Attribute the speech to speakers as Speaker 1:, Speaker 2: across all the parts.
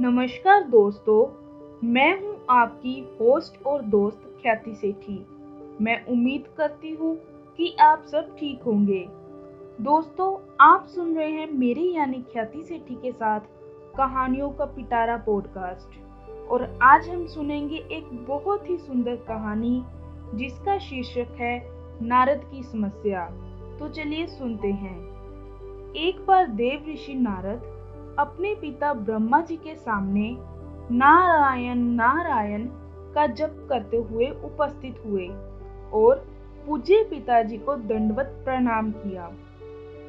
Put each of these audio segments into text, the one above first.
Speaker 1: नमस्कार दोस्तों, मैं हूँ आपकी होस्ट और दोस्त ख्याति सेठी। मैं उम्मीद करती हूँ कि आप सब ठीक होंगे। दोस्तों, आप सुन रहे हैं मेरे यानी ख्याति सेठी के साथ कहानियों का पिटारा पॉडकास्ट और आज हम सुनेंगे एक बहुत ही सुंदर कहानी, जिसका शीर्षक है नारद की समस्या। तो चलिए सुनते हैं। एक बार देव ऋषि नारद अपने पिता ब्रह्मा जी के सामने नारायण नारायण का जप करते हुए उपस्थित हुए और पूज्य पिताजी को दंडवत प्रणाम किया।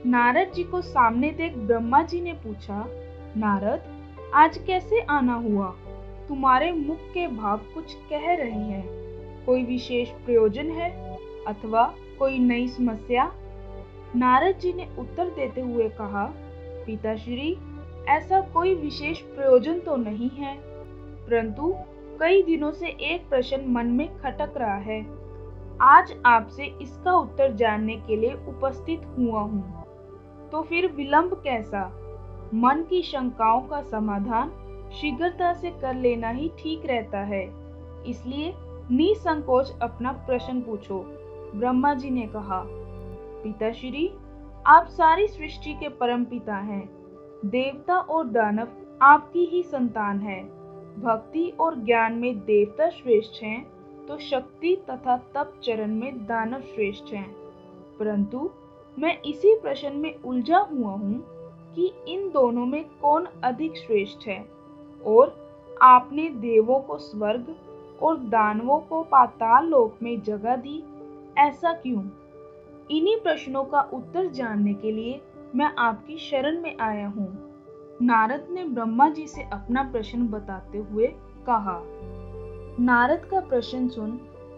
Speaker 1: नारद जी को सामने देख ब्रह्मा जी ने पूछा, नारद, आज कैसे आना हुआ? तुम्हारे मुख के भाव कुछ कह रहे हैं। कोई विशेष प्रयोजन है अथवा कोई नई समस्या? नारद जी ने उत्तर देते हुए कहा, पिताश्री ऐसा कोई विशेष प्रयोजन तो नहीं है। परंतु कई दिनों से एक प्रश्न मन में खटक रहा है। आज आपसे इसका उत्तर जानने के लिए उपस्थित हुआ हूँ। तो फिर विलंब कैसा? मन की शंकाओं का समाधान शीघ्रता से कर लेना ही ठीक रहता है। इसलिए निसंकोच अपना प्रश्न पूछो, ब्रह्मा जी ने कहा। पिताश्री, आप सारी सृष्टि के परम पिता हैं। देवता और दानव आपकी ही संतान है। भक्ति और ज्ञान में देवता श्रेष्ठ हैं तो शक्ति तथा तप चरण में दानव श्रेष्ठ हैं। परंतु मैं इसी प्रश्न में उलझा हुआ हूँ कि इन दोनों में कौन अधिक श्रेष्ठ है और आपने देवों को स्वर्ग और दानवों को पाताल लोक में जगह दी, ऐसा क्यों? इन्हीं प्रश्नों का उत्तर जानने के लिए मैं आपकी शरण में आया हूँ। नारद ने ब्रह्मा जी से अपना प्रश्न बताते हुए कहा। नारद का प्रश्न सुन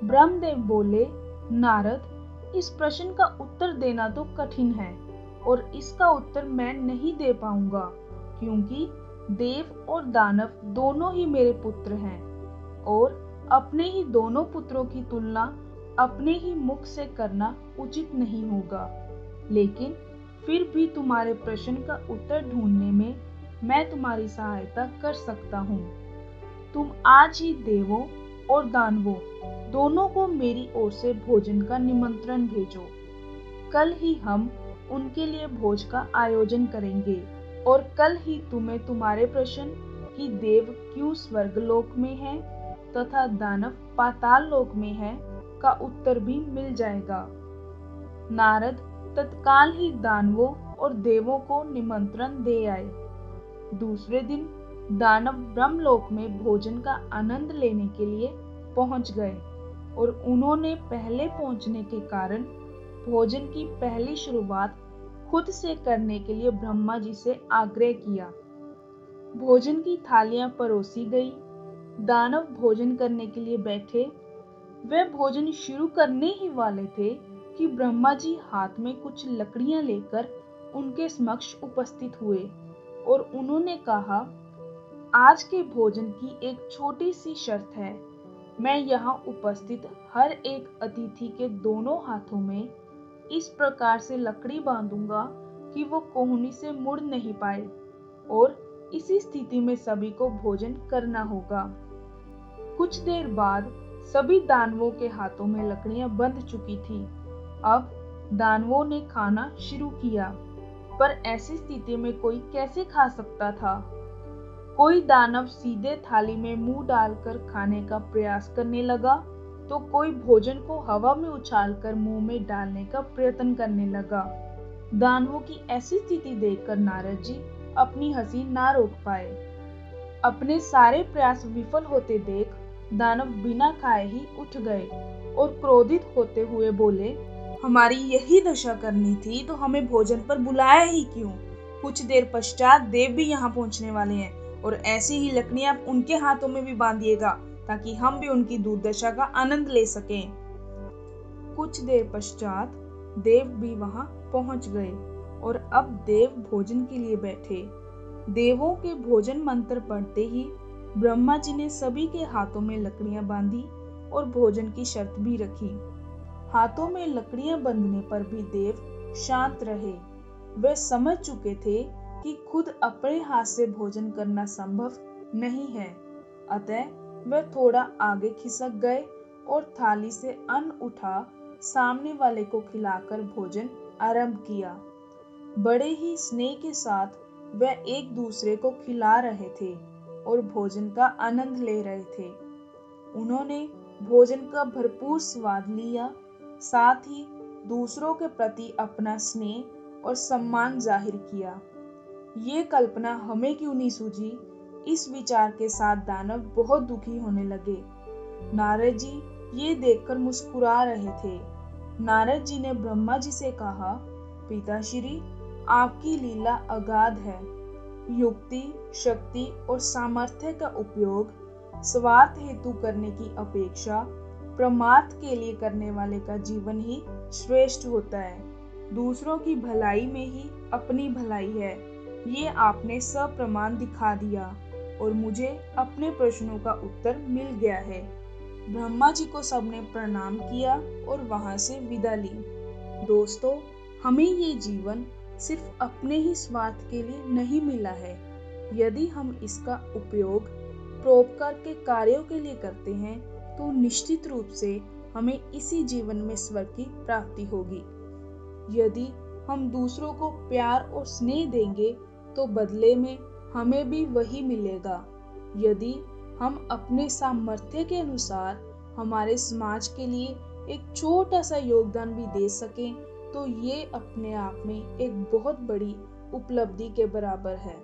Speaker 1: ब्रह्मदेव बोले, नारद, इस प्रश्न का उत्तर देना तो कठिन है और इसका उत्तर मैं नहीं दे पाऊँगा, क्योंकि देव और दानव दोनों ही मेरे पुत्र हैं और अपने ही दोनों पुत्रों की तुलना अपने ही मुख से करना उचित नहीं होगा। लेकिन फिर भी तुम्हारे प्रश्न का उत्तर ढूँढने में मैं तुम्हारी सहायता कर सकता हूँ। तुम आज ही देवों और दानवों दोनों को मेरी ओर से भोजन का निमंत्रण भेजो। कल ही हम उनके लिए भोज का आयोजन करेंगे और कल ही तुम्हें तुम्हारे प्रश्न कि देव क्यों स्वर्ग लोक में है तथा दानव पाताल लोक में है का उत्तर भी मिल जाएगा। नारद तत्काल ही दानवों और देवों को निमंत्रण दे आए। दूसरे दिन दानव ब्रह्मलोक में भोजन का आनंद लेने के लिए पहुँच गए और उन्होंने पहले पहुँचने के कारण भोजन की पहली शुरुआत खुद से करने के लिए ब्रह्मा जी से आग्रह किया। भोजन की थालियाँ परोसी गई। दानव भोजन करने के लिए बैठे। वे भोजन शुरू करने ही वाले थे कि ब्रह्मा जी हाथ में कुछ लकड़ियाँ लेकर उनके समक्ष उपस्थित हुए और उन्होंने कहा, आज के भोजन की एक छोटी सी शर्त है। मैं यहाँ उपस्थित हर एक अतिथि के दोनों हाथों में इस प्रकार से लकड़ी बांधूँगा कि वो कोहनी से मुड़ नहीं पाए और इसी स्थिति में सभी को भोजन करना होगा। कुछ देर बाद सभी दानवों के हाथों में लकड़ियाँ बंध चुकी थी। अब दानवों ने खाना शुरू किया, पर ऐसी स्थिति में कोई कैसे खा सकता था? कोई दानव सीधे थाली में मुँह डालकर खाने का प्रयास करने लगा तो कोई भोजन को हवा में उछालकर मुँह में डालने का प्रयत्न करने लगा। दानवों की ऐसी स्थिति देखकर नारद जी अपनी हँसी ना रोक पाए। अपने सारे प्रयास विफल होते देख दानव बिना खाए ही उठ गए और क्रोधित होते हुए बोले हमारी यही दशा करनी थी तो हमें भोजन पर बुलाया ही क्यों? कुछ देर पश्चात देव भी यहाँ पहुँचने वाले हैं, और ऐसी ही लकड़ियाँ उनके हाथों में भी बांधिएगा, ताकि हम भी उनकी दुर्दशा का आनंद ले सकें। कुछ देर पश्चात देव भी वहाँ पहुँच गए, और अब देव भोजन के लिए बैठे। देवों के भोजन मंत्र पढ़ते ही ब्रह्मा जी ने सभी के हाथों में लकड़ियाँ बांधी और भोजन की शर्त भी रखी। हाथों में लकड़ियाँ बंधने पर भी देव शांत रहे। वे समझ चुके थे कि खुद अपने हाथ से भोजन करना संभव नहीं है। अतः वह थोड़ा आगे खिसक गए और थाली से अन्न उठा, सामने वाले को खिलाकर भोजन आरंभ किया। बड़े ही स्नेह के साथ वह एक दूसरे को खिला रहे थे और भोजन का आनंद ले रहे थे। उन्होंने भोजन का भरपूर स्वाद लिया साथ ही दूसरों के प्रति अपना स्नेह और सम्मान ज़ाहिर किया। ये कल्पना हमें क्यों नहीं सूझी? इस विचार के साथ दानव बहुत दुखी होने लगे। नारद जी ये देखकर मुस्कुरा रहे थे। नारद जी ने ब्रह्मा जी से कहा, पिताश्री, आपकी लीला अगाध है। युक्ति, शक्ति और सामर्थ्य का उपयोग स्वार्थ हेतु करने की अपेक्षा प्रमाद के लिए करने वाले का जीवन ही श्रेष्ठ होता है। दूसरों की भलाई में ही अपनी भलाई है। ये आपने सप्रमाण दिखा दिया और मुझे अपने प्रश्नों का उत्तर मिल गया है। ब्रह्मा जी को सबने प्रणाम किया और वहाँ से विदा ली। दोस्तों, हमें ये जीवन सिर्फ़ अपने ही स्वार्थ के लिए नहीं मिला है। यदि हम इसका उपयोग प्रोपकार के कार्यों के लिए करते हैं तो निश्चित रूप से हमें इसी जीवन में स्वर्ग की प्राप्ति होगी। यदि हम दूसरों को प्यार और स्नेह देंगे तो बदले में हमें भी वही मिलेगा। यदि हम अपने सामर्थ्य के अनुसार हमारे समाज के लिए एक छोटा सा योगदान भी दे सकें तो ये अपने आप में एक बहुत बड़ी उपलब्धि के बराबर है।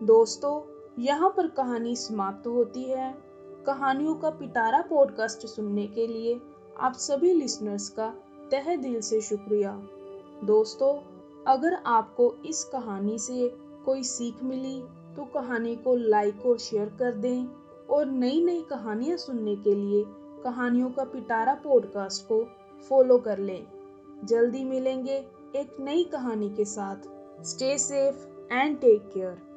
Speaker 1: दोस्तों, यहाँ पर कहानी समाप्त होती है। कहानियों का पिटारा पॉडकास्ट सुनने के लिए आप सभी लिसनर्स का तह दिल से शुक्रिया। दोस्तों, अगर आपको इस कहानी से कोई सीख मिली तो कहानी को लाइक और शेयर कर दें और नई नई कहानियाँ सुनने के लिए कहानियों का पिटारा पॉडकास्ट को फॉलो कर लें। जल्दी मिलेंगे एक नई कहानी के साथ। Stay safe and take care